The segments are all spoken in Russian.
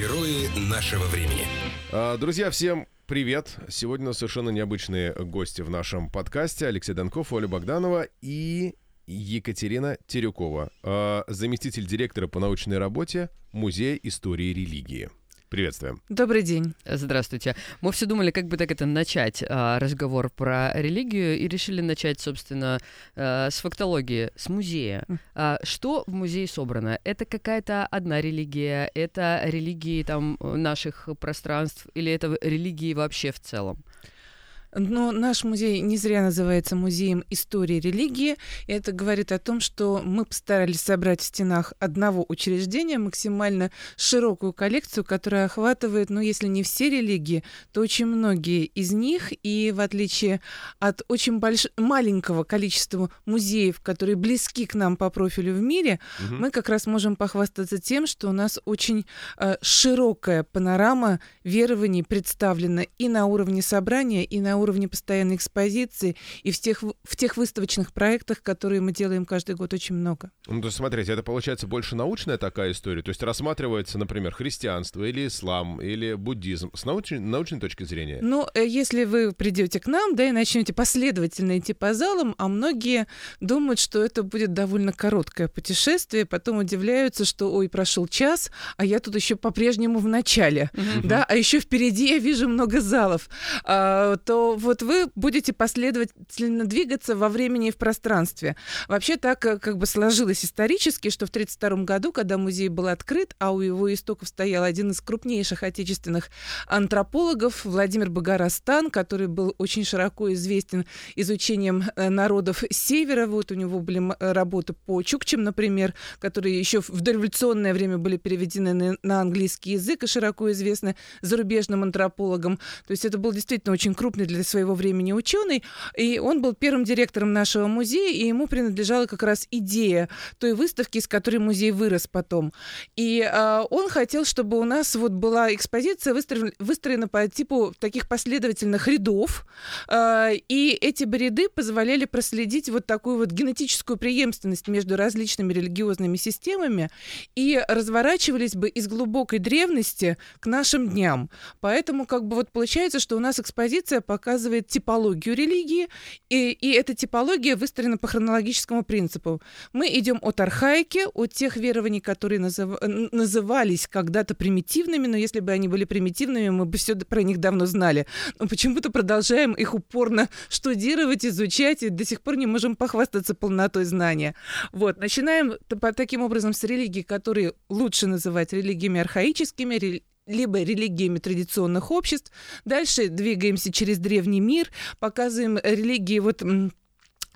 Герои нашего времени. А, Друзья, всем привет! Сегодня совершенно необычные гости в нашем подкасте. Алексей Донков, Оля Богданова и Екатерина Терюкова, а, заместитель директора по научной работе Музея истории религии. Приветствуем. Добрый день. Здравствуйте. Мы все думали, как бы так это начать а, разговор про религию и решили начать, собственно, а, с фактологии, с музея. А, что в музее собрано? Это какая-то одна религия? Это религии там наших пространств или это религии вообще в целом? Но наш музей не зря называется Музеем истории религии. И это говорит о том, что мы постарались собрать в стенах одного учреждения максимально широкую коллекцию, которая охватывает, ну, если не все религии, то очень многие из них. И в отличие от очень больш... маленького количества музеев, которые близки к нам по профилю в мире, Мгм. мы как раз можем похвастаться тем, что у нас очень э, широкая панорама верований представлена и на уровне собрания, и на уровне постоянной экспозиции, и в тех, в тех выставочных проектах, которые мы делаем каждый год, очень много. Ну, то есть, смотрите, это получается больше научная такая история? То есть рассматривается, например, христианство или ислам, или буддизм с научной, научной точки зрения? Ну, э, если вы придете к нам, да, и начнете последовательно идти по залам, а многие думают, что это будет довольно короткое путешествие, потом удивляются, что, ой, прошел час, а я тут еще по-прежнему в начале, да, а еще впереди я вижу много залов, а, то вот вы будете последовательно двигаться во времени и в пространстве. Вообще так э, как бы сложилось исторически, что в 1932 году, когда музей был открыт, а у его истоков стоял один из крупнейших отечественных антропологов Владимир Багарастан, который был очень широко известен изучением э, народов Севера. Вот у него были работы по чукчам, например, которые еще в дореволюционное время были переведены на английский язык и широко известны зарубежным антропологам. То есть это был действительно очень крупный для своего времени ученый, и он был первым директором нашего музея, и ему принадлежала как раз идея той выставки, из которой музей вырос потом. И а, он хотел, чтобы у нас вот была экспозиция выстроена, выстроена по типу таких последовательных рядов, а, и эти бы ряды позволяли проследить вот такую вот генетическую преемственность между различными религиозными системами и разворачивались бы из глубокой древности к нашим дням. Поэтому как бы вот получается, что у нас экспозиция показывает типологию религии, и, и эта типология выстроена по хронологическому принципу. Мы идем от архаики, от тех верований, которые назыв- назывались когда-то примитивными, но если бы они были примитивными, мы бы все про них давно знали. Но почему-то продолжаем их упорно штудировать, изучать, и до сих пор не можем похвастаться полнотой знания. Вот, начинаем таким образом с религий, которые лучше называть религиями архаическими, либо религиями традиционных обществ. Дальше двигаемся через древний мир, показываем религии вот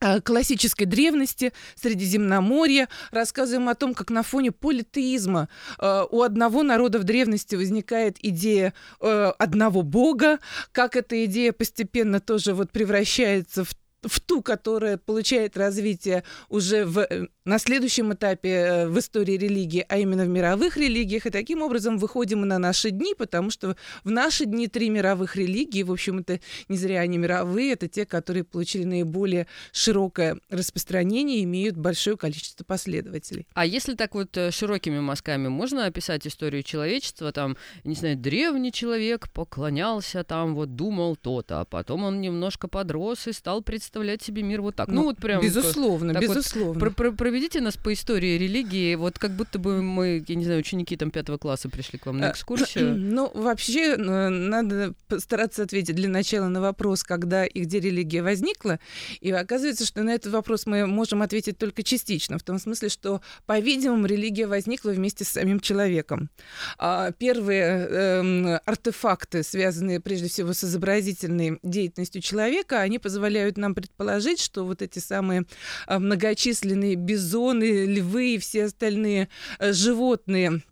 а, классической древности, Средиземноморья, рассказываем о том, как на фоне политеизма э, у одного народа в древности возникает идея э, одного бога, как эта идея постепенно тоже вот превращается в в ту, которая получает развитие уже в, э, на следующем этапе э, в истории религии, а именно в мировых религиях. И таким образом выходим на наши дни, потому что в наши дни три мировых религии, в общем, это не зря они мировые, это те, которые получили наиболее широкое распространение и имеют большое количество последователей. А если так вот э, широкими мазками можно описать историю человечества, там, не знаю, древний человек поклонялся, там вот думал то-то, а потом он немножко подрос и стал представлять себе мир вот так. Ну, вот прям... Безусловно, так вот безусловно. Про- про- проведите нас по истории религии, вот как будто бы мы, я не знаю, ученики там пятого класса пришли к вам на Э, экскурсию. Ну, вообще, э, надо постараться ответить для начала на вопрос, когда и где религия возникла. И оказывается, что на этот вопрос мы можем ответить только частично, в том смысле, что, по-видимому, религия возникла вместе с самим человеком. А Первые эм, артефакты, связанные прежде всего с изобразительной деятельностью человека, они позволяют нам предположить, что вот эти самые а, многочисленные бизоны, львы и все остальные э, животные,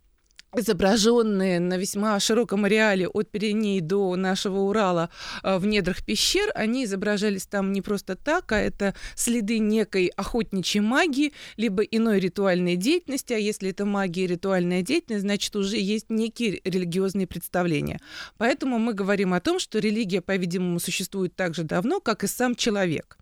изображенные на весьма широком ареале от Пиреней до нашего Урала э, в недрах пещер, они изображались там не просто так, а это следы некой охотничьей магии, либо иной ритуальной деятельности, а если это магия и ритуальная деятельность, значит уже есть некие религиозные представления. Поэтому мы говорим о том, что религия, по-видимому, существует так же давно, как и сам человек.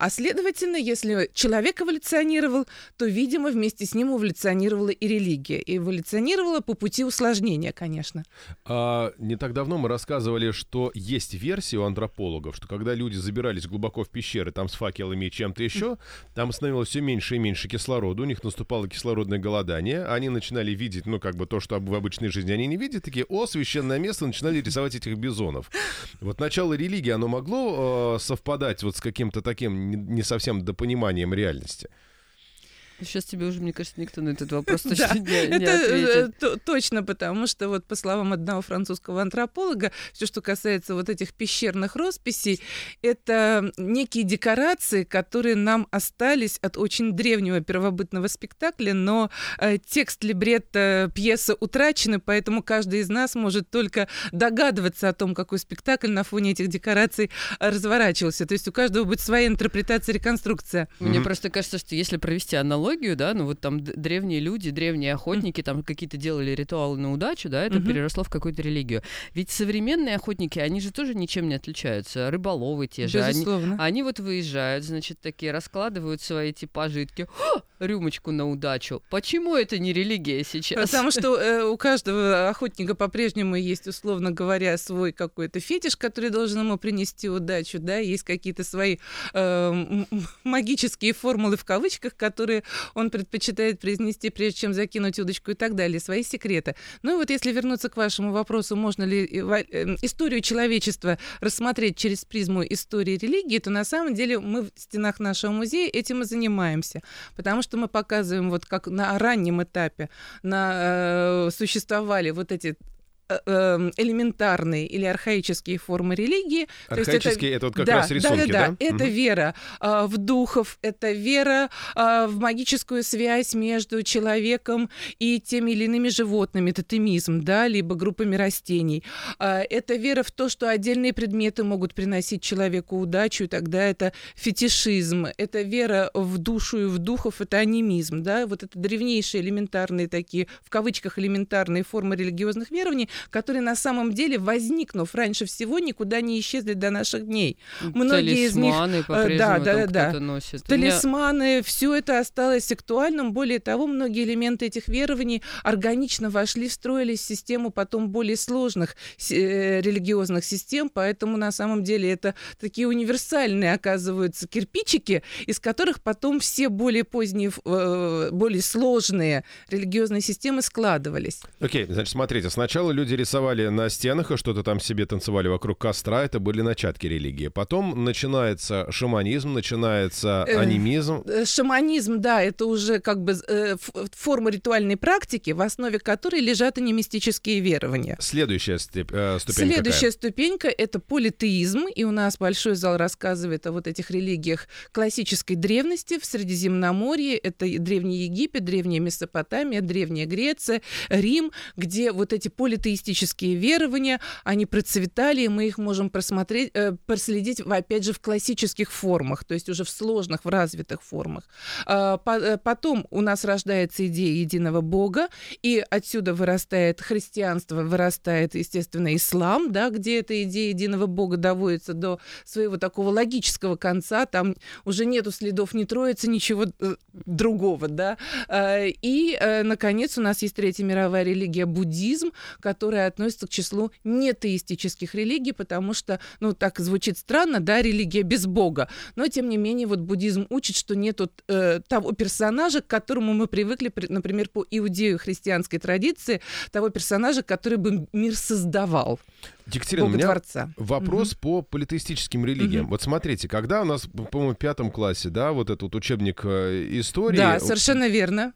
А следовательно, если человек эволюционировал, то, видимо, вместе с ним эволюционировала и религия. И эволюционировала по пути усложнения, конечно. А, не так давно мы рассказывали, что есть версия у антропологов, что когда люди забирались глубоко в пещеры, там с факелами и чем-то еще, там становилось все меньше и меньше кислорода, у них наступало кислородное голодание, они начинали видеть, ну, как бы то, что в обычной жизни они не видят, такие, о, священное место, начинали рисовать этих бизонов. Вот начало религии, оно могло э, совпадать вот с каким-то таким не, совсем допониманием реальности? Сейчас тебе уже, мне кажется, никто на этот вопрос точно не, не это ответит. э, т- точно, потому что вот по словам одного французского антрополога, все, что касается вот этих пещерных росписей, это некие декорации, которые нам остались от очень древнего первобытного спектакля, но э, текст либретто пьесы утрачены, поэтому каждый из нас может только догадываться о том, какой спектакль на фоне этих декораций э, разворачивался. То есть у каждого будет своя интерпретация, реконструкция. Мне просто кажется, что если провести аналогию, да, ну вот там древние люди, древние охотники, там какие-то делали ритуалы на удачу, да, это переросло в какую-то религию. Ведь современные охотники, они же тоже ничем не отличаются. Рыболовы те же, они, Безусловно. они вот выезжают, значит, такие раскладывают свои типа жидки, «О, рюмочку на удачу. Почему это не религия сейчас? Потому что э, у каждого охотника по-прежнему есть, условно говоря, свой какой-то фетиш, который должен ему принести удачу, да, есть какие-то свои э, магические формулы в кавычках, которые он предпочитает произнести, прежде чем закинуть удочку и так далее, свои секреты. Ну и вот если вернуться к вашему вопросу, можно ли эва- э, историю человечества рассмотреть через призму истории религии, то на самом деле мы в стенах нашего музея этим и занимаемся, потому что мы показываем вот как на раннем этапе на, э, существовали вот эти э, э, элементарные или архаические формы религии. Есть это- Архаические, это, вот как да, раз рисунки, да? да? Это Мгм. вера а, в духов, это вера а, в магическую связь между человеком и теми или иными животными, тотемизм, да, либо группами растений. А, это вера в то, что отдельные предметы могут приносить человеку удачу, и тогда это фетишизм. Это вера в душу и в духов, это анимизм, да, вот это древнейшие элементарные такие, в кавычках, элементарные формы религиозных верований, которые на самом деле, возникнув раньше всего, никуда не исчезли до наших дней. Многие из них, Талисманы э, по-прежнему да, там да, да. кто-то носит. У меня- Талисманы, все это осталось актуальным. Более того, многие элементы этих верований органично вошли, встроились в систему потом более сложных э, религиозных систем, поэтому на самом деле это такие универсальные, оказываются, кирпичики, из которых потом все более поздние, э, более сложные религиозные системы складывались. Окей, значит, смотрите, сначала люди рисовали на стенах и что-то там себе танцевали вокруг костра, это были начатки религии. Потом начинается шаманизм, начинается анимизм. Э, Шаманизм, да, это уже как бы э, форма ритуальной практики, в основе которой лежат анимистические верования. Следующая степ- э, ступень Следующая ступенька – это политеизм, и у нас большой зал рассказывает о вот этих религиях классической древности в Средиземноморье. Это Древний Египет, Древняя Месопотамия, Древняя Греция, Рим, где вот эти политеистические верования, они процветали, и мы их можем просмотреть, э, проследить, опять же, в классических формах, то есть уже в сложных, в развитых формах. А, по- э, Потом у нас рождается идея единого Бога, и отсюда вырастает христианство, вырастает, естественно, ислам, да, где эта идея единого Бога доводится до своего такого логического конца, там уже нету следов ни троицы, ничего э, другого, да. Э, И, э, наконец, у нас есть третья мировая религия буддизм, которая относится к числу нетеистических религий, потому что, ну, так звучит странно, да, религия без Бога, но, тем не менее, вот буддизм учит, что нету э, того персонажа, к которому мы привыкли, при- например, по иудео-христианской традиции, того персонажа, который бы мир создавал, Екатерина, у меня Творца. вопрос по политеистическим религиям. Мгм. Вот смотрите, когда у нас, по-моему, в пятом классе, да, вот этот вот учебник э, истории, Да, совершенно верно.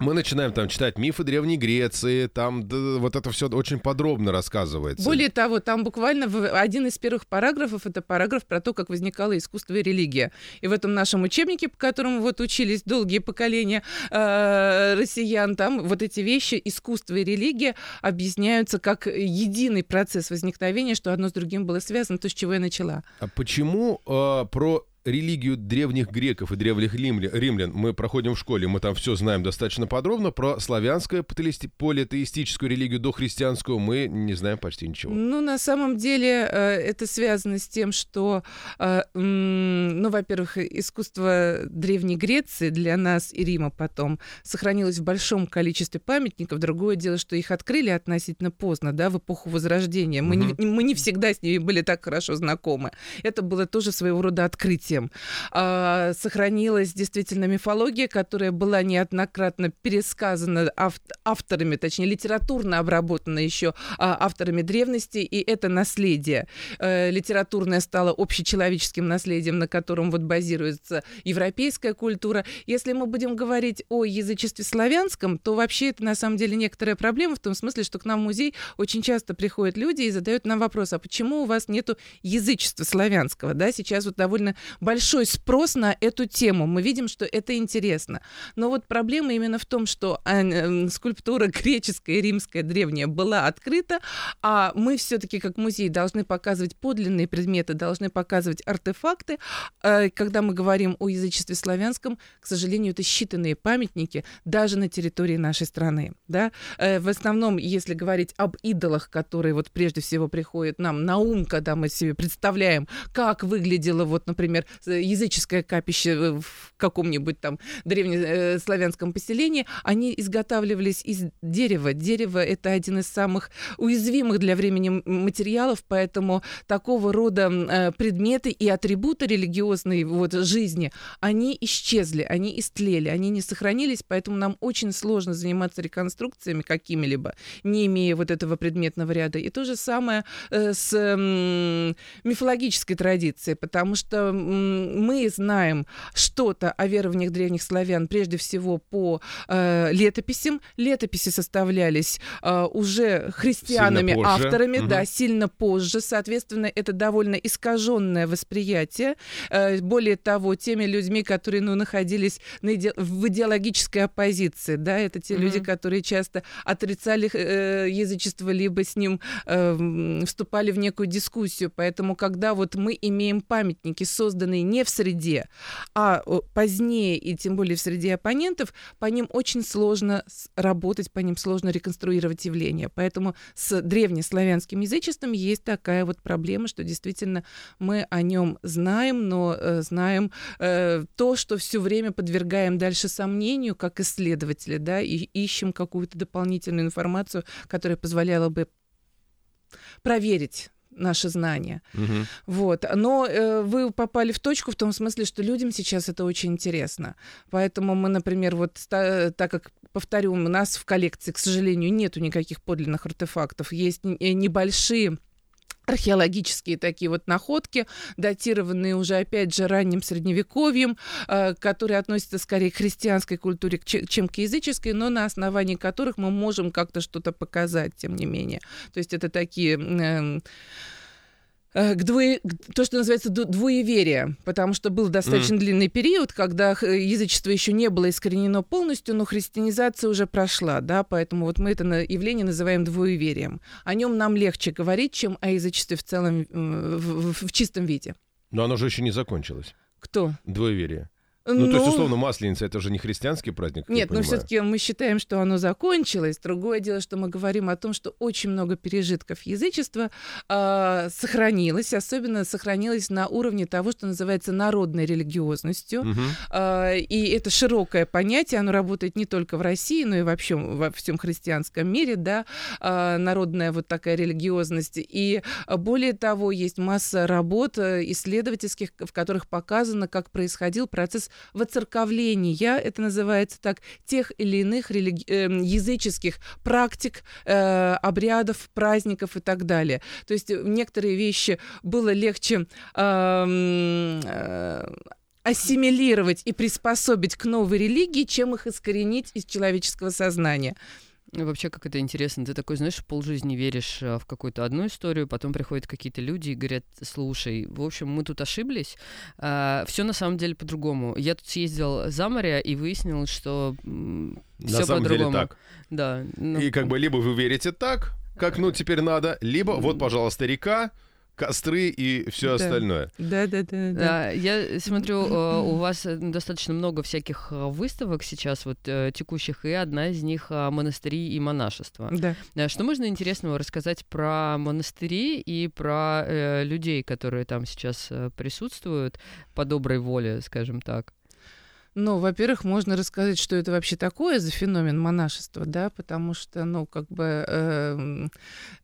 Мы начинаем там читать мифы Древней Греции, там да, вот это все очень подробно рассказывается. Более того, там буквально в один из первых параграфов это параграф про то, как возникало искусство и религия. И в этом нашем учебнике, по которому вот учились долгие поколения э, россиян, там вот эти вещи, искусство и религия, объясняются как единый процесс возникновения, что одно с другим было связано, то, с чего я начала. А почему э, про религию древних греков и древних римля- римлян мы проходим в школе, мы там все знаем достаточно подробно. Про славянскую политеисти- политеистическую религию дохристианскую мы не знаем почти ничего. Ну, на самом деле, э, это связано с тем, что, э, ну, во-первых, искусство Древней Греции для нас и Рима потом сохранилось в большом количестве памятников. Другое дело, что их открыли относительно поздно, да, в эпоху Возрождения. Мы, не, мы не всегда с ними были так хорошо знакомы. Это было тоже своего рода открытием. А, сохранилась действительно мифология, которая была неоднократно пересказана ав- авторами, точнее, литературно обработана еще а, авторами древности, и это наследие. Э, литературное стало общечеловеческим наследием, на котором вот базируется европейская культура. Если мы будем говорить о язычестве славянском, то вообще это на самом деле некоторая проблема в том смысле, что к нам в музей очень часто приходят люди и задают нам вопрос, а почему у вас нету язычества славянского? Да, сейчас вот довольно большой спрос на эту тему. Мы видим, что это интересно. Но вот проблема именно в том, что а, э, скульптура греческая и римская древняя была открыта, а мы все-таки как музей должны показывать подлинные предметы, должны показывать артефакты. Э, Когда мы говорим о язычестве славянском, к сожалению, это считанные памятники даже на территории нашей страны. Да? Э, В основном, если говорить об идолах, которые вот прежде всего приходят нам на ум, когда мы себе представляем, как выглядело вот, например, языческое капище э, в каком-нибудь там древнеславянском поселении, они изготавливались из дерева. Дерево — это один из самых уязвимых для времени материалов, поэтому такого рода э, предметы и атрибуты религиозной вот жизни, они исчезли, они истлели, они не сохранились, поэтому нам очень сложно заниматься реконструкциями какими-либо, не имея вот этого предметного ряда. И то же самое э, с мифологической традицией, потому что мы знаем что-то о верованиях древних славян прежде всего по э, летописям. Летописи составлялись э, уже христианами, авторами, Мгм. да, сильно позже. Соответственно, это довольно искаженное восприятие. Э, более того, теми людьми, которые ну, находились на иде- в идеологической оппозиции, да, это те люди, Мгм. которые часто отрицали э, язычество, либо с ним э, вступали в некую дискуссию. Поэтому, когда вот мы имеем памятники, созданные не в среде, а позднее, и тем более в среде оппонентов, по ним очень сложно работать, по ним сложно реконструировать явления. Поэтому с древнеславянским язычеством есть такая вот проблема, что действительно мы о нем знаем, но э, знаем э, то, что все время подвергаем дальше сомнению, как исследователи, да, и ищем какую-то дополнительную информацию, которая позволяла бы проверить наши знания. Мгм. Вот. Но э, вы попали в точку в том смысле, что людям сейчас это очень интересно. Поэтому мы, например, вот ста- так как повторю, у нас в коллекции, к сожалению, нету никаких подлинных артефактов. Есть э, небольшие археологические такие вот находки, датированные уже, опять же, ранним средневековьем, э, которые относятся скорее к христианской культуре, чем к языческой, но на основании которых мы можем как-то что-то показать, тем не менее. То есть это такие... э, к двое, то, что называется двоеверие, потому что был достаточно длинный период, когда язычество еще не было искоренено полностью, но христианизация уже прошла, да, поэтому вот мы это явление называем двоеверием. О нем нам легче говорить, чем о язычестве в целом, в, в- в чистом виде. Но оно же еще не закончилось. Кто? Двоеверие. Ну, то есть, условно, Масленица — это же не христианский праздник, Нет, но все-таки мы считаем, что оно закончилось. Другое дело, что мы говорим о том, что очень много пережитков язычества а, сохранилось, особенно сохранилось на уровне того, что называется народной религиозностью. Мгм. А, И это широкое понятие, оно работает не только в России, но и вообще во всем христианском мире, да, а, народная вот такая религиозность. И более того, есть масса работ э, исследовательских, в которых показано, как происходил процесс воцерковления, это называется так, тех или иных религи- эм, языческих практик, э, обрядов, праздников и так далее. То есть э, некоторые вещи было легче ам, э, ассимилировать и приспособить к новой религии, чем их искоренить из человеческого сознания. Ну, Вообще, как это интересно. Ты такой, знаешь, полжизни веришь а, в какую-то одну историю, потом приходят какие-то люди и говорят, слушай, в общем, мы тут ошиблись, все на самом деле по-другому. Я тут съездил за море и выяснил, что все по-другому. так. Да. ну, И как бы либо вы верите так, как ну теперь надо, либо вот, пожалуйста, река, костры и все Да. остальное. Да, да, да, да. Да, я смотрю, э, у вас э, достаточно много всяких э, выставок сейчас вот текущих, и одна из них монастыри и монашество. Да. Что можно интересного рассказать про монастыри и про э, людей, которые там сейчас присутствуют по доброй воле, скажем так? Ну, во-первых, можно рассказать, что это вообще такое за феномен монашества, да, потому что, ну, как бы эм,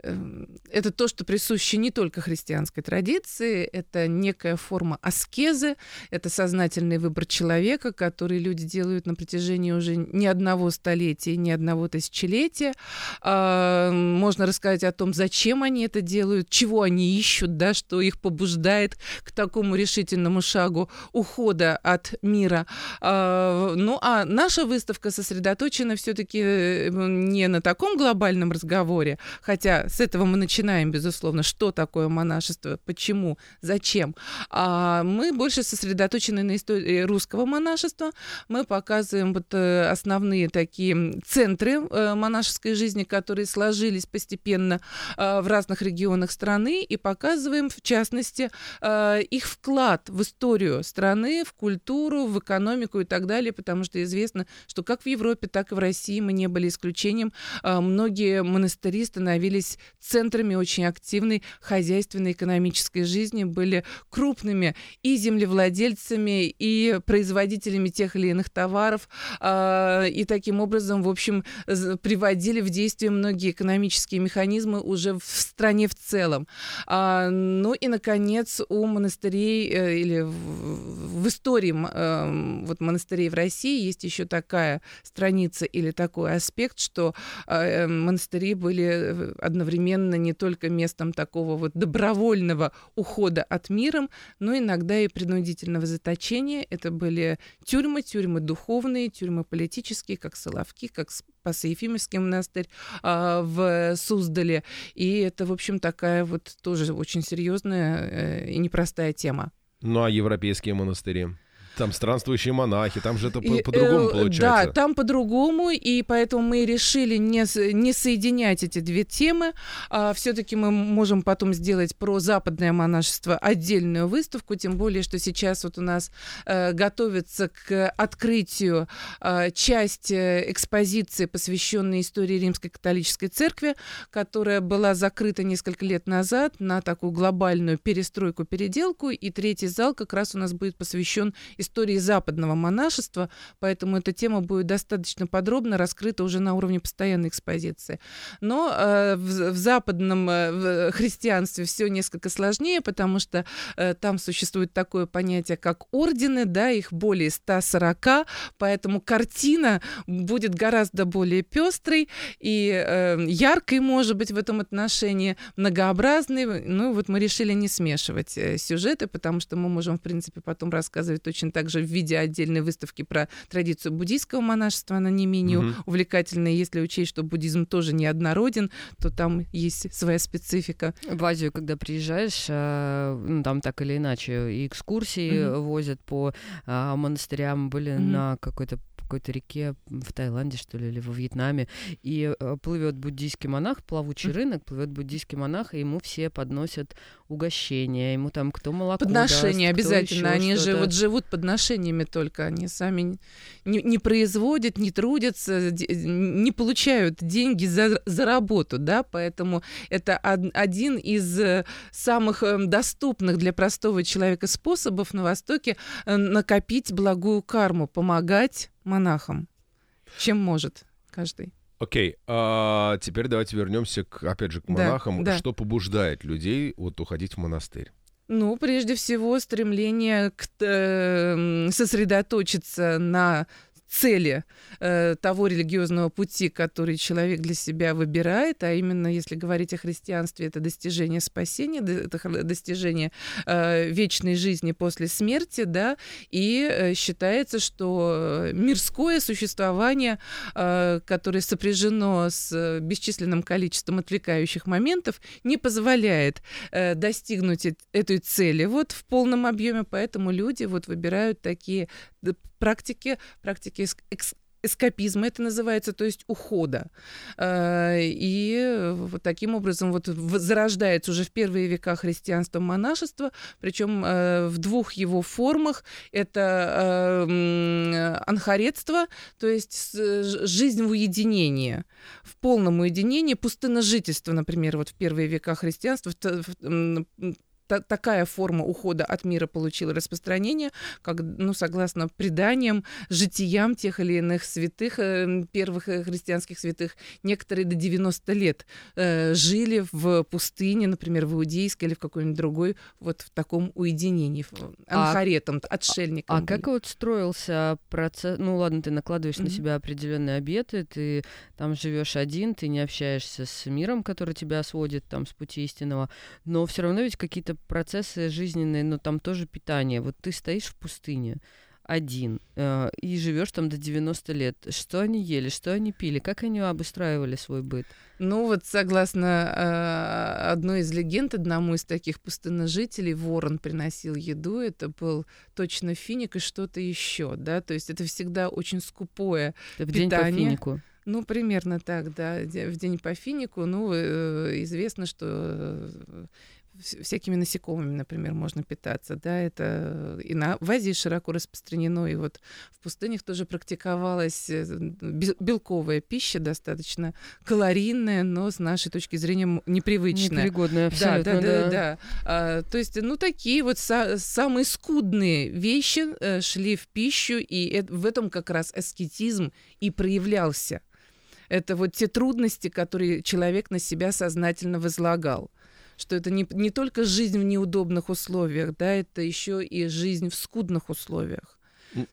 эм, это то, что присуще не только христианской традиции, это некая форма аскезы, это сознательный выбор человека, который люди делают на протяжении уже не одного столетия, не одного тысячелетия. А, Можно рассказать о том, зачем они это делают, чего они ищут, да, что их побуждает к такому решительному шагу ухода от мира. А, Ну, а наша выставка сосредоточена все-таки не на таком глобальном разговоре, хотя с этого мы начинаем, безусловно, что такое монашество, почему, зачем. А мы больше сосредоточены на истории русского монашества. Мы показываем вот э, основные такие центры э, монашеской жизни, которые сложились постепенно э, в разных регионах страны, и показываем, в частности, э, их вклад в историю страны, в культуру, в экономику и так далее, потому что известно, что как в Европе, так и в России мы не были исключением. А, Многие монастыри становились центрами очень активной хозяйственной экономической жизни, были крупными и землевладельцами, и производителями тех или иных товаров, а, и таким образом, в общем, приводили в действие многие экономические механизмы уже в стране в целом. А, Ну и, наконец, у монастырей э, или в, истории м, эм, вот монастырей в России есть еще такая страница или такой аспект, что э, монастыри были э, одновременно не только местом такого вот добровольного ухода от мира, но иногда и принудительного заточения. Это были тюрьмы, тюрьмы духовные, тюрьмы политические, как Соловки, как Спасо-Ефимовский монастырь а, в Суздале. И это, в общем, такая вот тоже очень серьезная э, и непростая тема. Ну а европейские монастыри? Там странствующие монахи, там же это по- по-другому э, получается. Да, там по-другому, и поэтому мы решили не, не соединять эти две темы. А, все-таки мы можем потом сделать про западное монашество отдельную выставку, тем более, что сейчас вот у нас э, готовится к открытию э, часть э, экспозиции, посвященной истории Римской католической церкви, которая была закрыта несколько лет назад на такую глобальную перестройку, переделку, и третий зал как раз у нас будет посвящен истории западного монашества, поэтому эта тема будет достаточно подробно раскрыта уже на уровне постоянной экспозиции. Но э, в, в западном э, в христианстве все несколько сложнее, потому что э, там существует такое понятие, как ордены, да, их более 140, поэтому картина будет гораздо более пестрой и э, яркой, может быть, в этом отношении, многообразной. Ну, вот мы решили не смешивать э, сюжеты, потому что мы можем, в принципе, потом рассказывать точно так же в виде отдельной выставки про традицию буддийского монашества, она не менее Мгм. увлекательная. Если учесть, что буддизм тоже неоднороден, то там есть своя специфика. В Азию, когда приезжаешь, э, ну, там так или иначе и экскурсии Мгм. возят по а, монастырям, были Мгм. на какой-то какой-то реке в Таиланде, что ли, или во Вьетнаме, и э, плывет буддийский монах, плавучий Мгм. рынок, плывет буддийский монах, и ему все подносят угощения, ему там кто молоко Подношения даст, обязательно. Они же вот живут подношениями только. Они сами не, не производят, не трудятся, не получают деньги за, за работу, да, поэтому это од- один из э, самых э, доступных для простого человека способов на Востоке э, накопить благую карму, помогать монахам, чем может каждый. Окей, а теперь давайте вернемся, к, опять же, к Да, монахам. да. Что побуждает людей вот уходить в монастырь? Ну, прежде всего, стремление к, э, сосредоточиться на цели э, того религиозного пути, который человек для себя выбирает, а именно, если говорить о христианстве, это достижение спасения, это достижение э, вечной жизни после смерти, да, и э, считается, что э, мирское существование, э, которое сопряжено с э, бесчисленным количеством отвлекающих моментов, не позволяет э, достигнуть эт- этой цели вот в полном объеме, поэтому люди вот выбирают такие практики, практики экс- эскапизма это называется, то есть ухода. Э, и вот таким образом вот зарождается уже в первые века христианства монашество, причем э, в двух его формах. Это анхаретство, то есть жизнь в уединении, в полном уединении, пустынножительство, например, вот в первые века христианства, та, такая форма ухода от мира получила распространение, как, ну, согласно преданиям, житиям тех или иных святых, э, первых э, христианских святых, некоторые до 90 лет э, жили в пустыне, например, в Иудейской или в какой-нибудь другой, вот в таком уединении, а анхаретом, а, отшельником. А были. как вот строился процесс? Ну, ладно, ты накладываешь mm-hmm. на себя определенные обеты, ты там живешь один, ты не общаешься с миром, который тебя сводит там с пути истинного, но все равно ведь какие-то процессы жизненные, но там тоже питание. Вот ты стоишь в пустыне один э, и живешь там до 90 лет. Что они ели, что они пили, как они обустраивали свой быт? Ну вот согласно э, одной из легенд, одному из таких пустынножителей ворон приносил еду. Это был точно финик и что-то еще, да, то есть это всегда очень скупое это в питание. день по финику. Ну, примерно так, да. В день по финику, ну, э, известно, что э, всякими насекомыми, например, можно питаться, да, это и на, в Азии широко распространено, и вот в пустынях тоже практиковалась э, белковая пища, достаточно калорийная, но с нашей точки зрения непривычная. Непригодная, абсолютно, да. Да, да, да. да. А, то есть, ну, такие вот са- самые скудные вещи э, шли в пищу, и в этом как раз аскетизм и проявлялся. Это вот те трудности, которые человек на себя сознательно возлагал что это не, не только жизнь в неудобных условиях, да, это еще и жизнь в скудных условиях.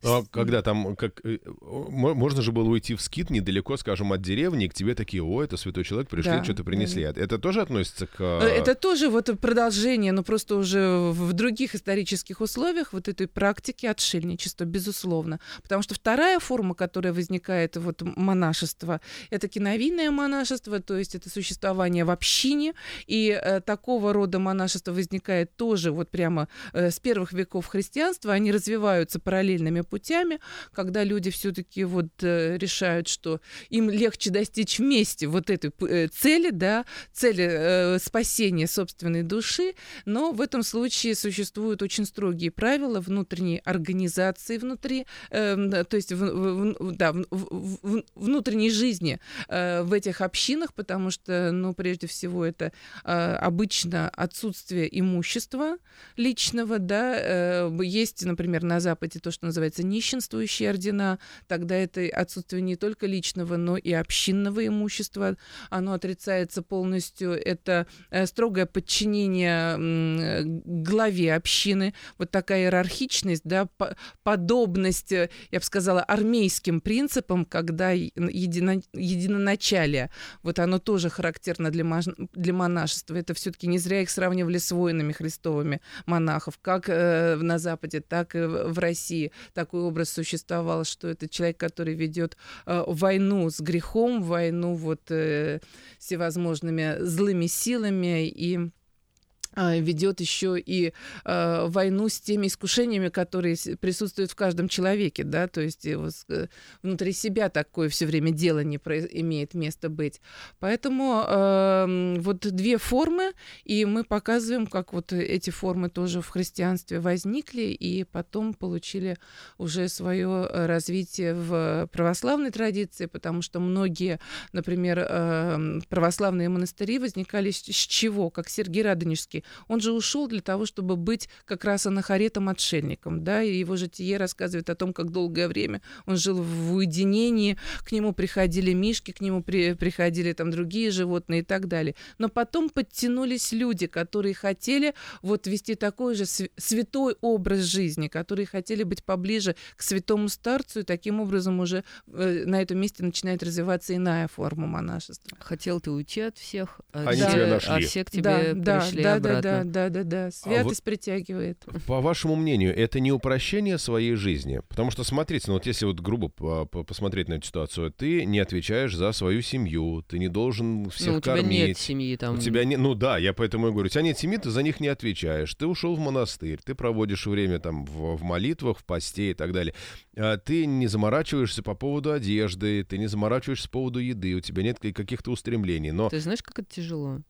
А когда там, как, э, можно же было уйти в скит недалеко, скажем, от деревни, и к тебе такие, о, это святой человек, пришли, да, что-то принесли. Да. Это тоже относится к... Э, это тоже вот продолжение, но просто уже в других исторических условиях вот этой практики отшельничества, безусловно. Потому что вторая форма, которая возникает, вот монашество, это киновийное монашество, то есть это существование в общине, и э, такого рода монашество возникает тоже вот прямо э, с первых веков христианства, они развиваются параллельно обычными путями, когда люди все-таки вот э, решают, что им легче достичь вместе вот этой э, цели, да, цели э, спасения собственной души, но в этом случае существуют очень строгие правила внутренней организации внутри, э, то есть в, в, да, в, в, внутренней жизни в этих общинах, потому что, ну, прежде всего, это обычно отсутствие имущества личного, да, есть, например, на Западе то, что называется нищенствующие ордена, тогда это отсутствие не только личного, но и общинного имущества. Оно отрицается полностью. Это э, строгое подчинение главе общины, вот такая иерархичность, да, подобность, э, я бы сказала, армейским принципам, когда едино, единоначалие, вот оно тоже характерно для, для монашества. Это все-таки не зря их сравнивали с воинами христовыми монахов, как э, на Западе, так и в России такой образ существовал, что это человек, который ведет э, войну с грехом, войну вот э, всевозможными злыми силами. И ведет еще и э, войну с теми искушениями, которые присутствуют в каждом человеке, да, то есть э, внутри себя такое все время дело не про, имеет место быть. Поэтому э, вот две формы, и мы показываем, как вот эти формы тоже в христианстве возникли и потом получили уже свое развитие в православной традиции, потому что многие, например, э, православные монастыри возникали с, чего, как Сергий Радонежский он же ушел для того, чтобы быть как раз анахаретом-отшельником, да, и его житие рассказывает о том, как долгое время он жил в уединении, к нему приходили мишки, к нему при, приходили там другие животные и так далее. Но потом подтянулись люди, которые хотели вот вести такой же святой образ жизни, которые хотели быть поближе к святому старцу, и таким образом уже э, на этом месте начинает развиваться иная форма монашества. Хотел ты уйти от всех, а Они да. тебя нашли. а все к тебе да, пришли да, обратно. Обратно. да, да, да. Святость притягивает. По вашему мнению, это не упрощение своей жизни? Потому что, смотрите, ну вот если вот грубо по- посмотреть на эту ситуацию, ты не отвечаешь за свою семью, ты не должен всех ну, у тебя кормить. нет семьи там. У тебя не, ну да, я поэтому и говорю, у тебя нет семьи, ты за них не отвечаешь. Ты ушел в монастырь, ты проводишь время там в, в молитвах, в посте и так далее. А ты не заморачиваешься по поводу одежды, ты не заморачиваешься по поводу еды, у тебя нет каких-то устремлений. Но Ты знаешь, как это тяжело?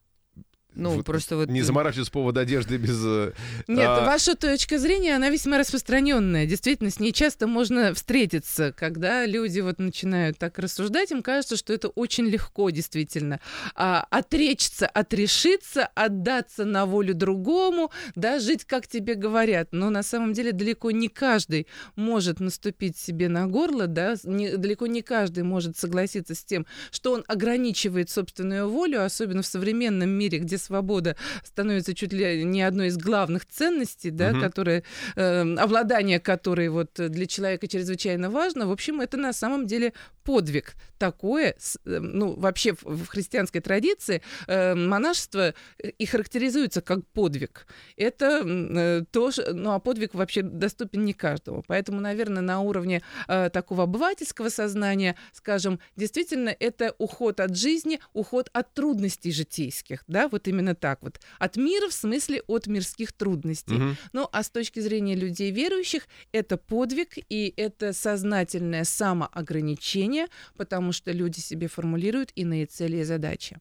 Ну, вот просто вот... не заморачиваться по поводу одежды без... э, Нет, а, ваша точка зрения, она весьма распространенная. Действительно, с ней часто можно встретиться, когда люди вот начинают так рассуждать, им кажется, что это очень легко, действительно. А, отречься, отрешиться, отдаться на волю другому, да, жить, как тебе говорят. Но на самом деле далеко не каждый может наступить себе на горло, да, не- далеко не каждый может согласиться с тем, что он ограничивает собственную волю, особенно в современном мире, где свобода становится чуть ли не одной из главных ценностей, да, Мгм. которые, э, обладание которой вот для человека чрезвычайно важно. В общем, это на самом деле подвиг. Такое, с- э, ну, вообще в, христианской традиции э, монашество и характеризуется как подвиг. Это э, тоже, ну, а подвиг вообще доступен не каждому. Поэтому, наверное, на уровне э, такого обывательского сознания, скажем, действительно, это уход от жизни, уход от трудностей житейских, да, вот именно так вот. От мира в смысле от мирских трудностей. мгм. Ну, а с точки зрения людей верующих, это подвиг и это сознательное самоограничение, потому что люди себе формулируют иные цели и задачи.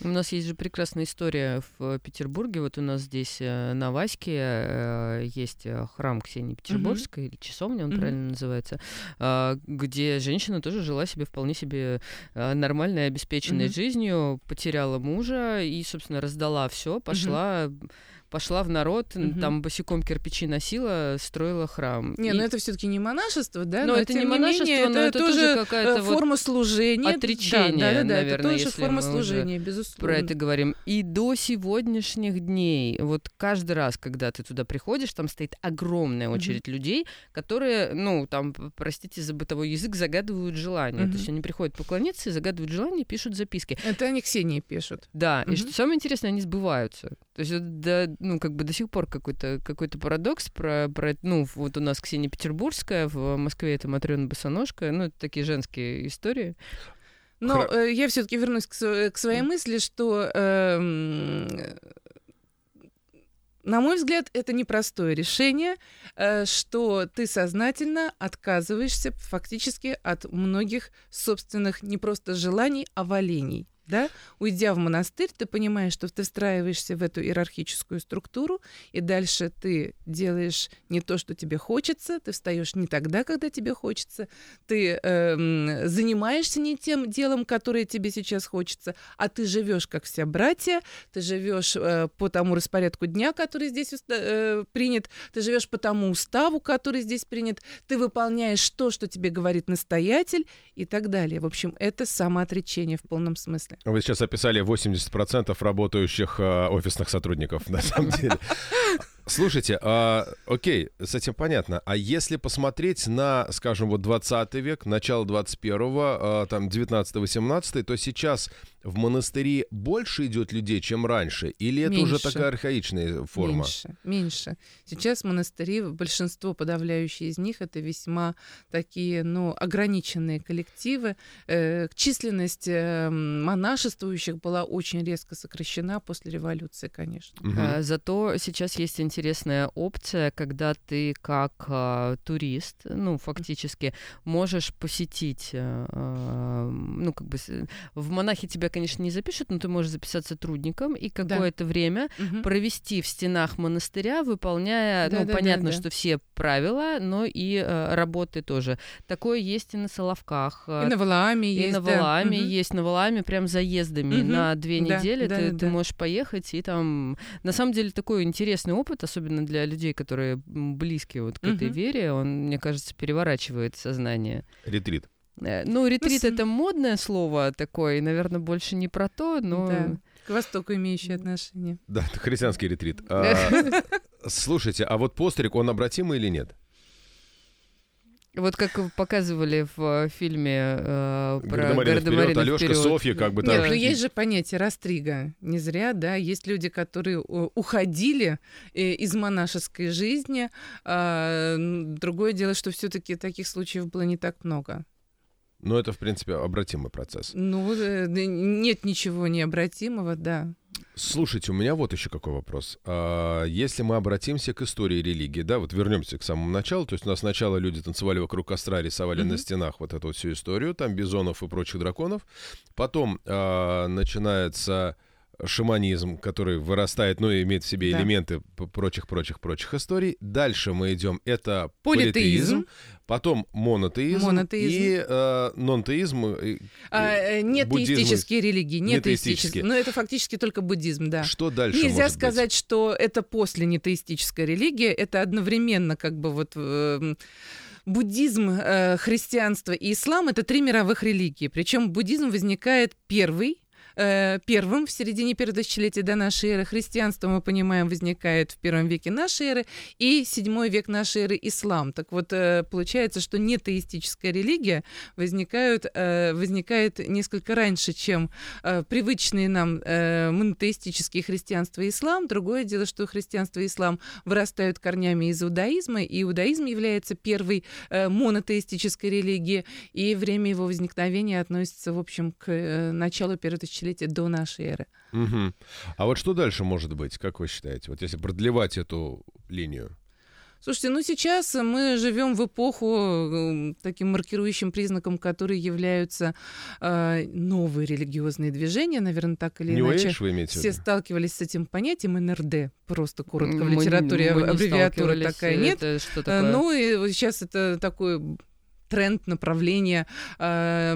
У нас есть же прекрасная история в Петербурге. Вот у нас здесь э, на Ваське э, есть э, храм Ксении Петербургской, или часовня он Мгм. правильно называется, а, где женщина тоже жила себе вполне себе э, нормальной, обеспеченной Мгм. жизнью, потеряла мужа и, собственно, раздала все, пошла пошла в народ, Мгм. там босиком кирпичи носила, строила храм. Не, И- ну это все-таки не монашество, да? Но это не монашество, менее, но это тоже тоже какая-то э, вот форма служения. отречение, да, да, да, наверное, это тоже если форма мы уже служения, безусловно. про это говорим. И до сегодняшних дней, вот каждый раз, когда ты туда приходишь, там стоит огромная очередь людей, которые, ну, там, простите за бытовой язык, загадывают желания. Мгм. То есть они приходят поклониться, и загадывают желания, пишут записки. Это они Ксении пишут. Да, и Мгм. что самое интересное, они сбываются. То есть, вот да, ну, как бы до сих пор какой-то какой парадокс про, про, ну, вот у нас Ксения Петербургская, в Москве это Матрёна Босоножка, ну, это такие женские истории. Но Хра- э, я все-таки вернусь к, к своей мысли, что, эм, на мой взгляд, это непростое решение, э, что ты сознательно отказываешься фактически от многих собственных не просто желаний, а волений. Да? Уйдя в монастырь, ты понимаешь, что ты встраиваешься в эту иерархическую структуру, и дальше ты делаешь не то, что тебе хочется, ты встаешь не тогда, когда тебе хочется, ты эм, занимаешься не тем делом, которое тебе сейчас хочется, а ты живешь как вся братья, ты живешь э, по тому распорядку дня, который здесь э, принят, ты живешь по тому уставу, который здесь принят, ты выполняешь то, что тебе говорит настоятель и так далее. В общем, это самоотречение в полном смысле. Вы сейчас описали 80% работающих э, офисных сотрудников, на самом деле. Слушайте, а, окей, с этим понятно. А если посмотреть на, скажем, вот 20 век, начало 21-го, а, там 19-18, то сейчас в монастыре больше идет людей, чем раньше? Или это уже Меньше. такая архаичная форма? Меньше, меньше. Сейчас монастыри, большинство подавляющие из них, это весьма такие, ну, ограниченные коллективы. Э, численность э, монашествующих была очень резко сокращена после революции, конечно. Мгм. А, Зато сейчас есть интересная опция, когда ты как а, турист, ну, фактически, можешь посетить, а, а, ну, как бы, с- в монахи тебя, конечно, не запишут, но ты можешь записаться трудником и какое-то время Мгм. провести в стенах монастыря, выполняя, ну, Да-да-да-да. понятно, что все правила, но и э, работы тоже. Такое есть и на Соловках. И э, на Валааме и есть, на да. Валааме Мгм. есть, на Валааме прям заездами Мгм. на две Да, недели да, ты, да, ты да. можешь поехать и там... На самом деле такой интересный опыт, особенно для людей, которые близки вот к этой Мгм. вере, он, мне кажется, переворачивает сознание. Ретрит. Э, Ну, ретрит с- это модное слово такое, и, наверное, больше не про то, но... Да. К Востоку имеющие отношение. Да, это христианский ретрит. А, слушайте, а вот постриг, он обратимый или нет? Вот как показывали в фильме э, про Гардемарина вперед, вперед. Софья, как бы Нет, там. ну есть же понятие растрига. Не зря, да. Есть люди, которые э, уходили э, из монашеской жизни. А, Другое дело, что все-таки таких случаев было не так много. Но это, в принципе, обратимый процесс. Ну, э, нет ничего необратимого, да. Слушайте, у меня вот еще какой вопрос. А, Если мы обратимся к истории религии, да, вот вернемся к самому началу, то есть у нас сначала люди танцевали вокруг костра, рисовали на Мгм. стенах вот эту вот всю историю, там бизонов и прочих драконов. Потом а, начинается шаманизм, который вырастает, ну, и имеет в себе Да. элементы прочих-прочих-прочих историй. Дальше мы идем, это Политеизм. политеизм, потом монотеизм, Монотеизм. и э, нонтеизм. и- А, э, нет буддизм теистические религии, нет теистические. Но это фактически только буддизм, да. Что дальше Нельзя может быть? сказать, что это после нетеистическая религия, это одновременно как бы вот эм, буддизм, э, христианство и ислам это три мировых религии. Причем буддизм возникает первый э, первым в середине первого тысячелетия до нашей эры. Христианство, мы понимаем, возникает в первом веке нашей эры. И седьмой век нашей эры ислам. Так вот, э, получается, что нетеистическая религия возникают, э, возникает несколько раньше, чем привычные нам монотеистические христианство и ислам. Другое дело, что христианство и ислам вырастают корнями из иудаизма, и иудаизм является первой монотеистической религией, и время его возникновения относится, в общем, к началу первого тысячелетия до нашей эры. Мгм. А вот что дальше может быть, как вы считаете? Вот если продлевать эту линию. Слушайте, ну сейчас мы живем в эпоху э, таким маркирующим признаком, которые являются э, новые религиозные движения, наверное, так или New иначе. Age вы имеете в Все сталкивались с этим понятием НРД, просто коротко в Мы- литературе мы не аббревиатура такая нет. Это что Э, такое? Ну и сейчас это такой тренд, направление э,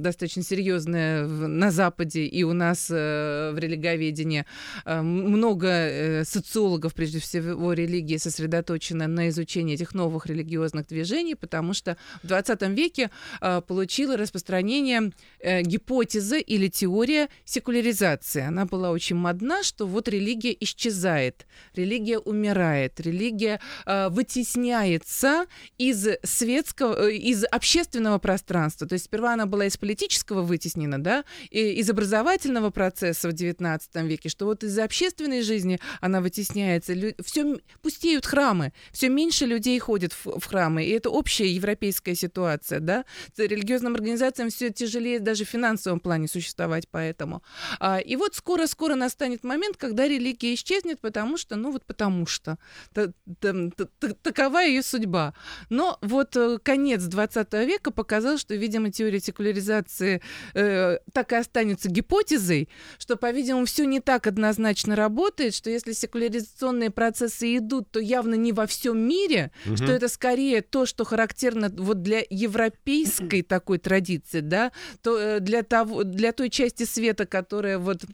достаточно серьезное на Западе и у нас э, в религоведении. Э, много э, социологов, прежде всего, религии сосредоточено на изучении этих новых религиозных движений, потому что в 20 веке э, получила распространение э, гипотеза или теория секуляризации. Она была очень модна, что вот религия исчезает, религия умирает, религия э, вытесняется из светского, э, из общественного пространства. То есть сперва она была из политического вытеснена, да, и из образовательного процесса в XIX веке, что вот из общественной жизни она вытесняется. Все пустеют храмы, все меньше людей ходит в, в храмы, и это общая европейская ситуация, да. Религиозным организациям все тяжелее даже в финансовом плане существовать, поэтому. А, и вот скоро-скоро настанет момент, когда религия исчезнет, потому что, ну вот потому что. Та- та- та- Такова ее судьба. Но вот э, конец 20 века показал, что, видимо, теория секуляризации э, так и останется гипотезой, что, по-видимому, все не так однозначно работает, что если секуляризационные процессы идут, то явно не во всем мире, Мгм. что это скорее то, что характерно вот для европейской такой традиции, да, то э, для того, для той части света, которая вот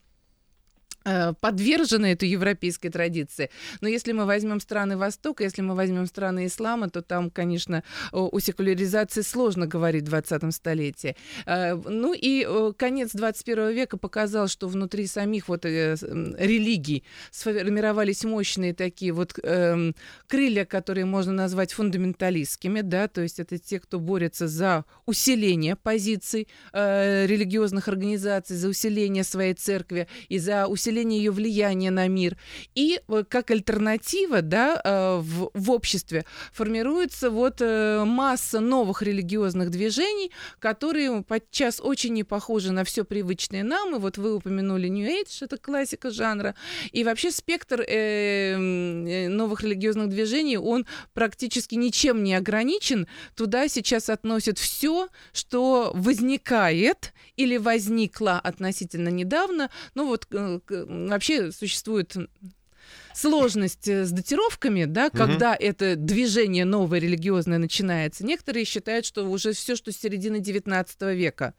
подвержены этой европейской традиции. Но если мы возьмем страны Востока, если мы возьмем страны ислама, то там, конечно, о секуляризации сложно говорить в 20 столетии. Э, Ну и э, конец 21 века показал, что внутри самих вот э, религий сформировались мощные такие вот эм, крылья, которые можно назвать фундаменталистскими, да, то есть это те, кто борется за усиление позиций э, религиозных организаций, за усиление своей церкви и за усиление ее влияния на мир. И э, как альтернатива, да, э, в, в обществе формируется вот э, масса новых религиозных движений, которые подчас очень не похожи на все привычное нам. И вот вы упомянули New Age, это классика жанра. И вообще спектр э, новых религиозных движений, он практически ничем не ограничен. Туда сейчас относят все, что возникает или возникло относительно недавно. Ну вот вообще существует сложность э, с датировками, да, когда это движение новое религиозное начинается. Некоторые считают, что уже все, что с середины 19 века.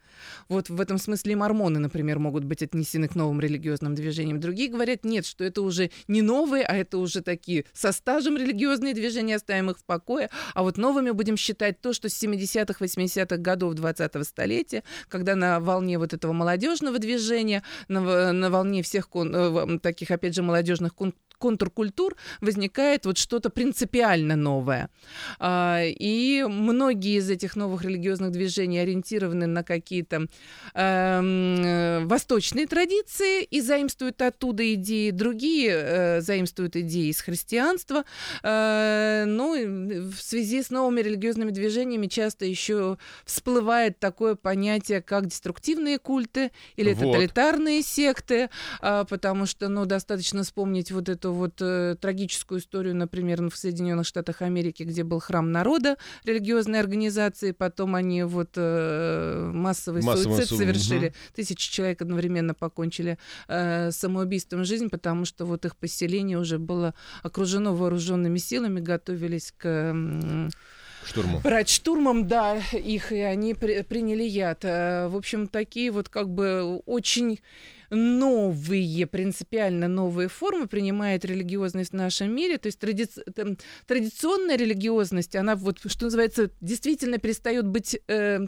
Вот в этом смысле и мормоны, например, могут быть отнесены к новым религиозным движениям. Другие говорят, нет, что это уже не новые, а это уже такие со стажем религиозные движения, оставим их в покое. А вот новыми будем считать то, что с 70-х, 80-х годов 20-го столетия, когда на волне вот этого молодежного движения, на, на волне всех кон- э, таких, опять же, молодежных кон- контркультур возникает вот что-то принципиально новое. А, и многие из этих новых религиозных движений ориентированы на какие-то эм, восточные традиции и заимствуют оттуда идеи, другие э, заимствуют идеи из христианства. Э, ну, в связи с новыми религиозными движениями часто еще всплывает такое понятие, как деструктивные культы или вот. тоталитарные секты, а, потому что, ну, достаточно вспомнить вот эту вот э, трагическую историю, например, в Соединенных Штатах Америки, где был храм народа религиозной организации, потом они вот э, массовый, массовый суицид совершили, угу. тысячи человек одновременно покончили э, самоубийством жизнь, потому что вот их поселение уже было окружено вооруженными силами, готовились к штурму. брать штурмом, да, их, и они при, приняли яд. Э, в общем, такие вот как бы очень новые, принципиально новые формы принимает религиозность в нашем мире. То есть тради... традиционная религиозность, она вот, что называется, действительно перестает быть, э,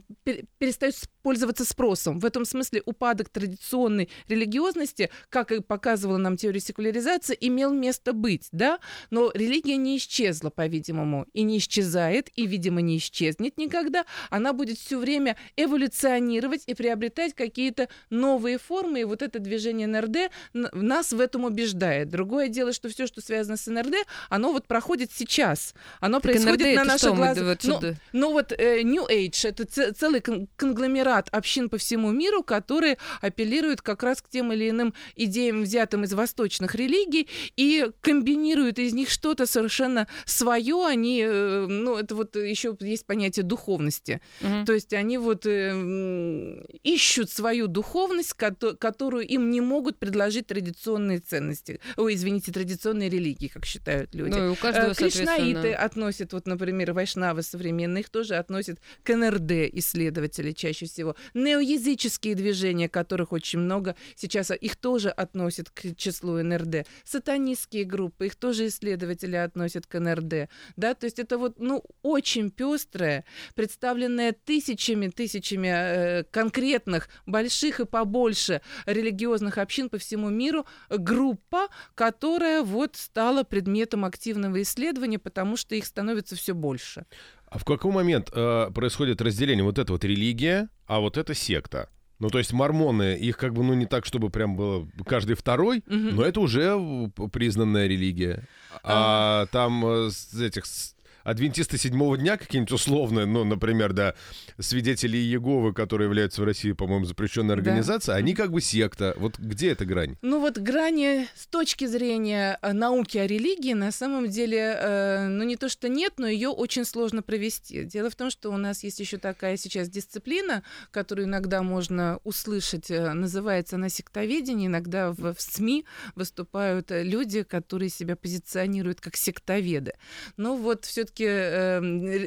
перестает пользоваться спросом. В этом смысле упадок традиционной религиозности, как и показывала нам теория секуляризации, имел место быть, да? Но религия не исчезла, по-видимому, и не исчезает, и, видимо, не исчезнет никогда. Она будет все время эволюционировать и приобретать какие-то новые формы. И вот это движение НРД нас в этом убеждает. Другое дело, что все, что связано с НРД, оно вот проходит сейчас. Оно так происходит НРД на наших глазах. Но ну вот э, New Age — это целый конгломерат общин по всему миру, которые апеллируют как раз к тем или иным идеям, взятым из восточных религий, и комбинируют из них что-то совершенно свое. Они, э, ну, это вот еще есть понятие духовности. Угу. То есть они вот э, ищут свою духовность, которую которую им не могут предложить традиционные ценности. Ой, извините, традиционные религии, как считают люди. Ну, у каждого, э, Кришнаиты относят, вот, например, вайшнавы современные, их тоже относят к НРД исследователи чаще всего. Неоязыческие движения, которых очень много, сейчас их тоже относят к числу НРД. Сатанистские группы, их тоже исследователи относят к НРД. Да, то есть это вот, ну, очень пестрая, представленная тысячами, тысячами э, конкретных, больших и побольше религиозных религиозных общин по всему миру группа, которая вот стала предметом активного исследования, потому что их становится все больше. А в какой момент э, происходит разделение? Вот это вот религия, а вот это секта. Ну, то есть мормоны, их как бы, ну, не так, чтобы прям было каждый второй, угу. но это уже признанная религия. А, а там э, с этих адвентисты седьмого дня какие-нибудь условные, ну, например, да, свидетели Иеговы, которые являются в России, по-моему, запрещенной организацией, да. они как бы секта. Вот где эта грань? Ну вот грани с точки зрения э, науки о религии на самом деле, э, ну не то что нет, но ее очень сложно провести. Дело в том, что у нас есть еще такая сейчас дисциплина, которую иногда можно услышать, э, называется она сектоведение. Иногда в, в СМИ выступают э, люди, которые себя позиционируют как сектоведы. Но вот все-таки все-таки э,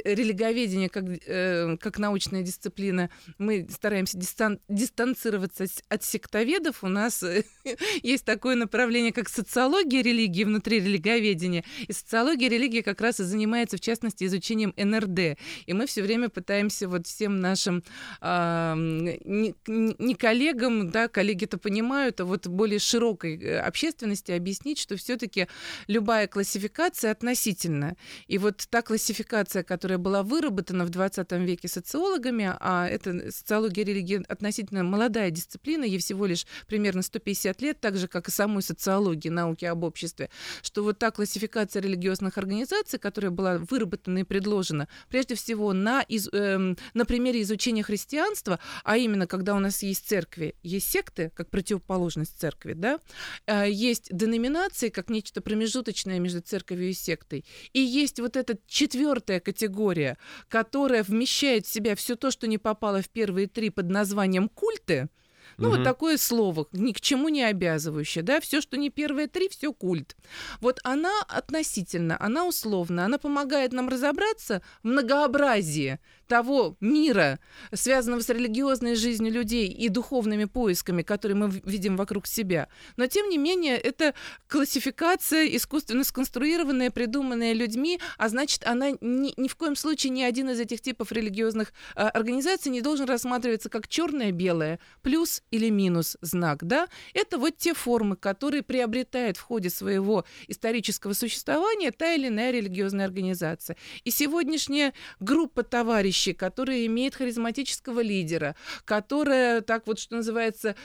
религоведение как, э, как научная дисциплина, мы стараемся дистан дистанцироваться от сектоведов. У нас э, есть такое направление, как социология религии внутри религоведения. И социология религии как раз и занимается, в частности, изучением НРД. И мы все время пытаемся вот всем нашим э, не, не коллегам, да, коллеги это понимают, а вот более широкой э, общественности объяснить, что все-таки любая классификация относительна. И вот так классификация, которая была выработана в 20 веке социологами, а это социология религии относительно молодая дисциплина, ей всего лишь примерно 150 лет, так же, как и самой социологии, науки об обществе, что вот та классификация религиозных организаций, которая была выработана и предложена, прежде всего на, из, э, на примере изучения христианства, а именно, когда у нас есть церкви, есть секты, как противоположность церкви, да, э, есть деноминации, как нечто промежуточное между церковью и сектой, и есть вот этот четвертая категория, которая вмещает в себя все то, что не попало в первые три под названием культы, ну, угу. вот такое слово, ни к чему не обязывающее, да, все, что не первые три, все культ. Вот она относительно, она условно, она помогает нам разобраться в многообразии того мира, связанного с религиозной жизнью людей и духовными поисками, которые мы видим вокруг себя. Но, тем не менее, это классификация, искусственно сконструированная, придуманная людьми, а значит, она ни, ни в коем случае ни один из этих типов религиозных э, организаций не должен рассматриваться как черное-белое, плюс или минус знак. Да? Это вот те формы, которые приобретает в ходе своего исторического существования та или иная религиозная организация. И сегодняшняя группа товарищей, которая имеет харизматического лидера, которая, так вот, что называется,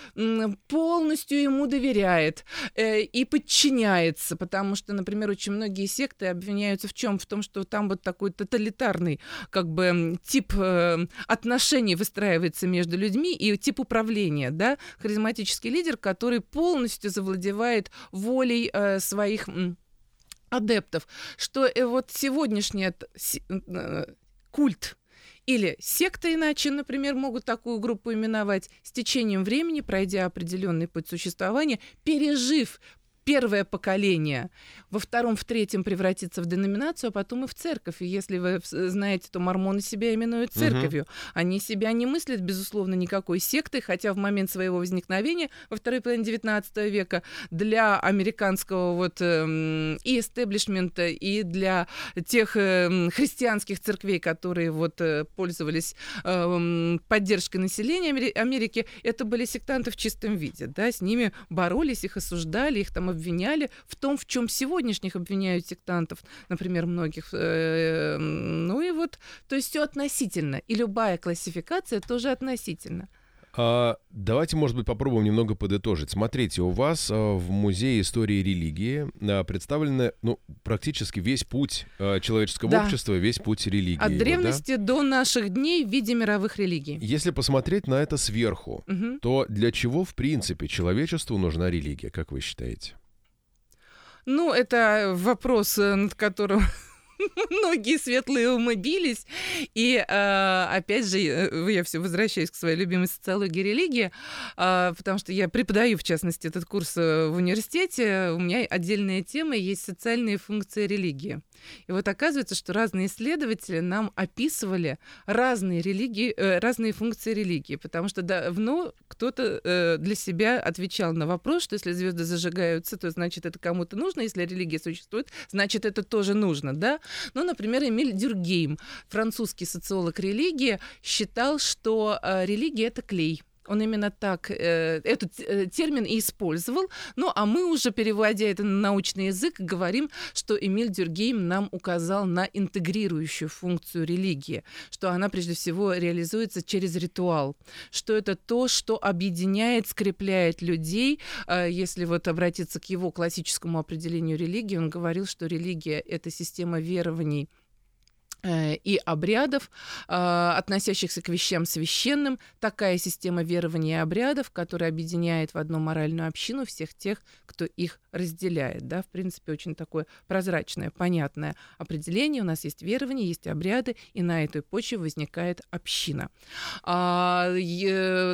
полностью ему доверяет э, и подчиняется, потому что, например, очень многие секты обвиняются в чем? В том, что там вот такой тоталитарный как бы тип э, отношений выстраивается между людьми и тип управления, да, харизматический лидер, который полностью завладевает волей э, своих адептов, что э, вот сегодняшний э, культ или секта иначе, например, могут такую группу именовать, с течением времени, пройдя определенный путь существования, пережив первое поколение во втором, в третьем превратится в деноминацию, а потом и в церковь. И если вы знаете, то мормоны себя именуют церковью. Угу. Они себя не мыслят, безусловно, никакой сектой, хотя в момент своего возникновения во второй половине XIX века для американского вот э, и эстеблишмента, и для тех э, христианских церквей, которые вот э, пользовались э, поддержкой населения Америки, это были сектанты в чистом виде, да, с ними боролись, их осуждали, их там обвиняли в том, в чем сегодняшних обвиняют сектантов, например, многих. Э, ну и вот, то есть все относительно. И любая классификация тоже относительно. А, давайте, может быть, попробуем немного подытожить. Смотрите, у вас а, в Музее истории религии а, представлены ну, практически весь путь а, человеческого да. общества, весь путь религии. От древности да? до наших дней в виде мировых религий. Если посмотреть на это сверху, угу. то для чего, в принципе, человечеству нужна религия, как вы считаете? Ну, это вопрос, э, над которым многие светлые умы бились. И э, опять же, э, я все возвращаюсь к своей любимой социологии религии, э, потому что я преподаю, в частности, этот курс в университете. У меня отдельная тема есть социальные функции религии. И вот оказывается, что разные исследователи нам описывали разные религии, разные функции религии, потому что давно кто-то для себя отвечал на вопрос, что если звезды зажигаются, то значит это кому-то нужно, если религия существует, значит это тоже нужно, да? Ну, например, Эмиль Дюргейм, французский социолог религии, считал, что э, религия это клей. Он именно так э, этот э, термин и использовал. Ну, а мы уже, переводя это на научный язык, говорим, что Эмиль Дюргейм нам указал на интегрирующую функцию религии, что она прежде всего реализуется через ритуал, что это то, что объединяет, скрепляет людей. Э, если вот обратиться к его классическому определению религии, он говорил, что религия — это система верований, и обрядов, э, относящихся к вещам священным, такая система верований и обрядов, которая объединяет в одну моральную общину всех тех, кто их разделяет. Да? В принципе, очень такое прозрачное, понятное определение. У нас есть верования, есть обряды, и на этой почве возникает община. А,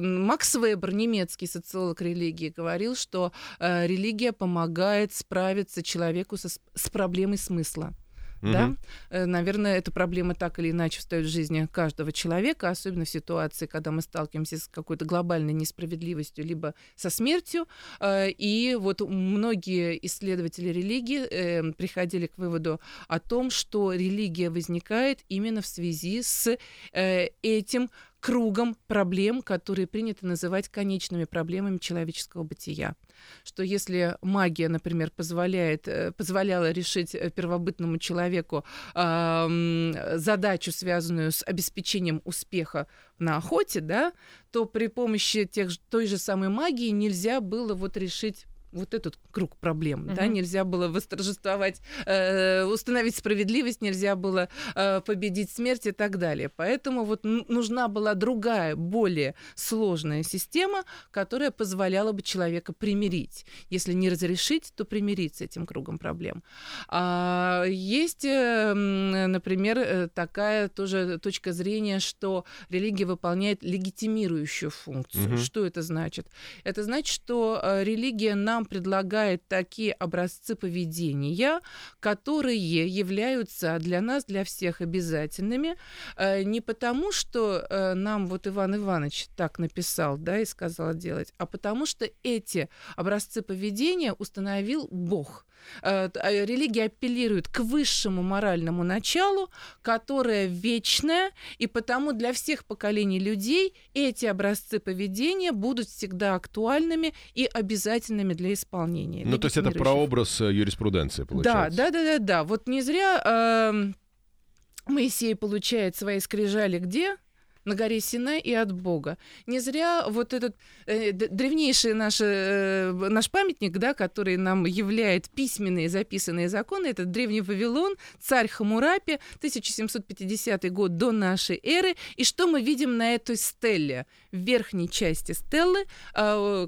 Макс Вебер, немецкий социолог религии, говорил, что э, религия помогает справиться человеку со, с проблемой смысла. Угу. Да? Э, наверное, эта проблема так или иначе встает в жизни каждого человека, особенно в ситуации, когда мы сталкиваемся с какой-то глобальной несправедливостью, либо со смертью. Э, и вот многие исследователи религии эм, приходили к выводу о том, что религия возникает именно в связи с э, этим кругом проблем, которые принято называть конечными проблемами человеческого бытия. Что если магия, например, позволяет, э, позволяла решить э, первобытному человеку э, задачу, связанную с обеспечением успеха на охоте, да, то при помощи тех, той же самой магии нельзя было вот решить вот этот круг проблем, uh-huh. да, нельзя было восторжествовать, э, установить справедливость, нельзя было э, победить смерть и так далее. Поэтому вот нужна была другая, более сложная система, которая позволяла бы человека примирить. Если не разрешить, то примирить с этим кругом проблем. А, есть, э, например, э, такая тоже точка зрения, что религия выполняет легитимирующую функцию. Uh-huh. Что это значит? Это значит, что э, религия нам нам предлагает такие образцы поведения, которые являются для нас, для всех обязательными, э, не потому, что э, нам вот Иван Иванович так написал, да, и сказал делать, а потому что эти образцы поведения установил Бог. Э, а религия апеллирует к высшему моральному началу, которое вечное, и потому для всех поколений людей эти образцы поведения будут всегда актуальными и обязательными для исполнения. Ну, то есть это прообраз э, юриспруденции, получается? Да, да, да, да, да. Вот не зря э, Моисей получает свои скрижали где? На горе Синай и от Бога. Не зря вот этот э, древнейший наш, э, наш памятник, да, который нам являет письменные записанные законы, это древний Вавилон, царь Хамурапи, 1750 год до нашей эры. И что мы видим на этой стелле? В верхней части стеллы э, Э,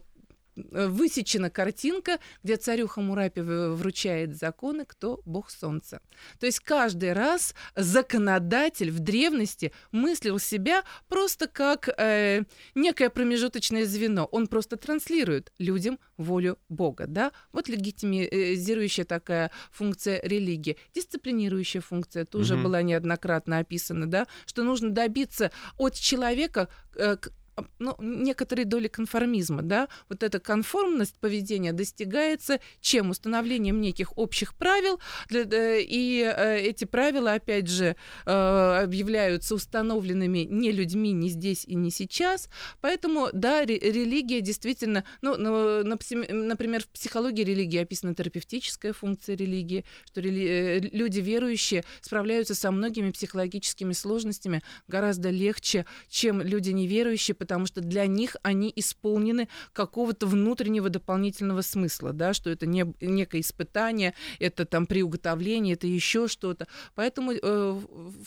высечена картинка, где царю Хамурапи вручает законы, кто бог солнца. То есть каждый раз законодатель в древности мыслил себя просто как э, некое промежуточное звено. Он просто транслирует людям волю Бога. Да? Вот легитимизирующая такая функция религии. Дисциплинирующая функция тоже угу. была неоднократно описана, да? что нужно добиться от человека э, ну, некоторой доли конформизма, да, вот эта конформность поведения достигается чем? Установлением неких общих правил, для, и э, эти правила, опять же, э, объявляются установленными не людьми, не здесь и не сейчас, поэтому, да, религия действительно, ну, ну, например, в психологии религии описана терапевтическая функция религии, что рели... Э, люди верующие справляются со многими психологическими сложностями гораздо легче, чем люди неверующие, потому что для них они исполнены какого-то внутреннего дополнительного смысла, да, что это не, некое испытание, это там приуготовление, это еще что-то. Поэтому э,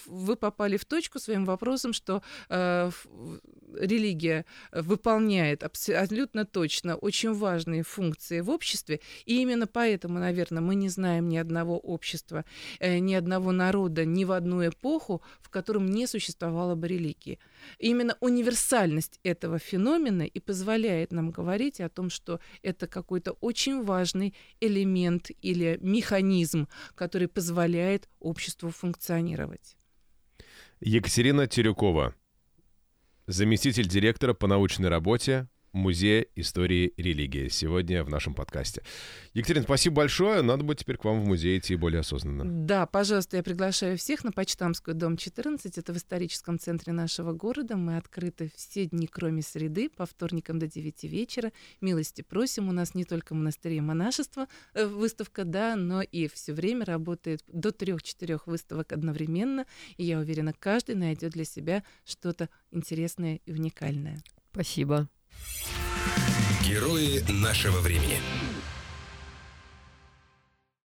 вы попали в точку своим вопросом, что э, религия выполняет абсолютно точно очень важные функции в обществе, и именно поэтому, наверное, мы не знаем ни одного общества, э, ни одного народа, ни в одну эпоху, в котором не существовало бы религии. Именно универсальность этого феномена и позволяет нам говорить о том, что это какой-то очень важный элемент или механизм, который позволяет обществу функционировать. Екатерина Терюкова, заместитель директора по научной работе Музея истории религии. Сегодня в нашем подкасте. Екатерина, спасибо большое. Надо будет теперь к вам в музей идти более осознанно. Да, пожалуйста, я приглашаю всех на Почтамскую, дом 14. Это в историческом центре нашего города. Мы открыты все дни, кроме среды, по вторникам до 9 вечера. Милости просим. У нас не только монастыри и монашество э, выставка, да, но и все время работает до трех-четырех выставок одновременно. И я уверена, каждый найдет для себя что-то интересное и уникальное. Спасибо. Герои нашего времени.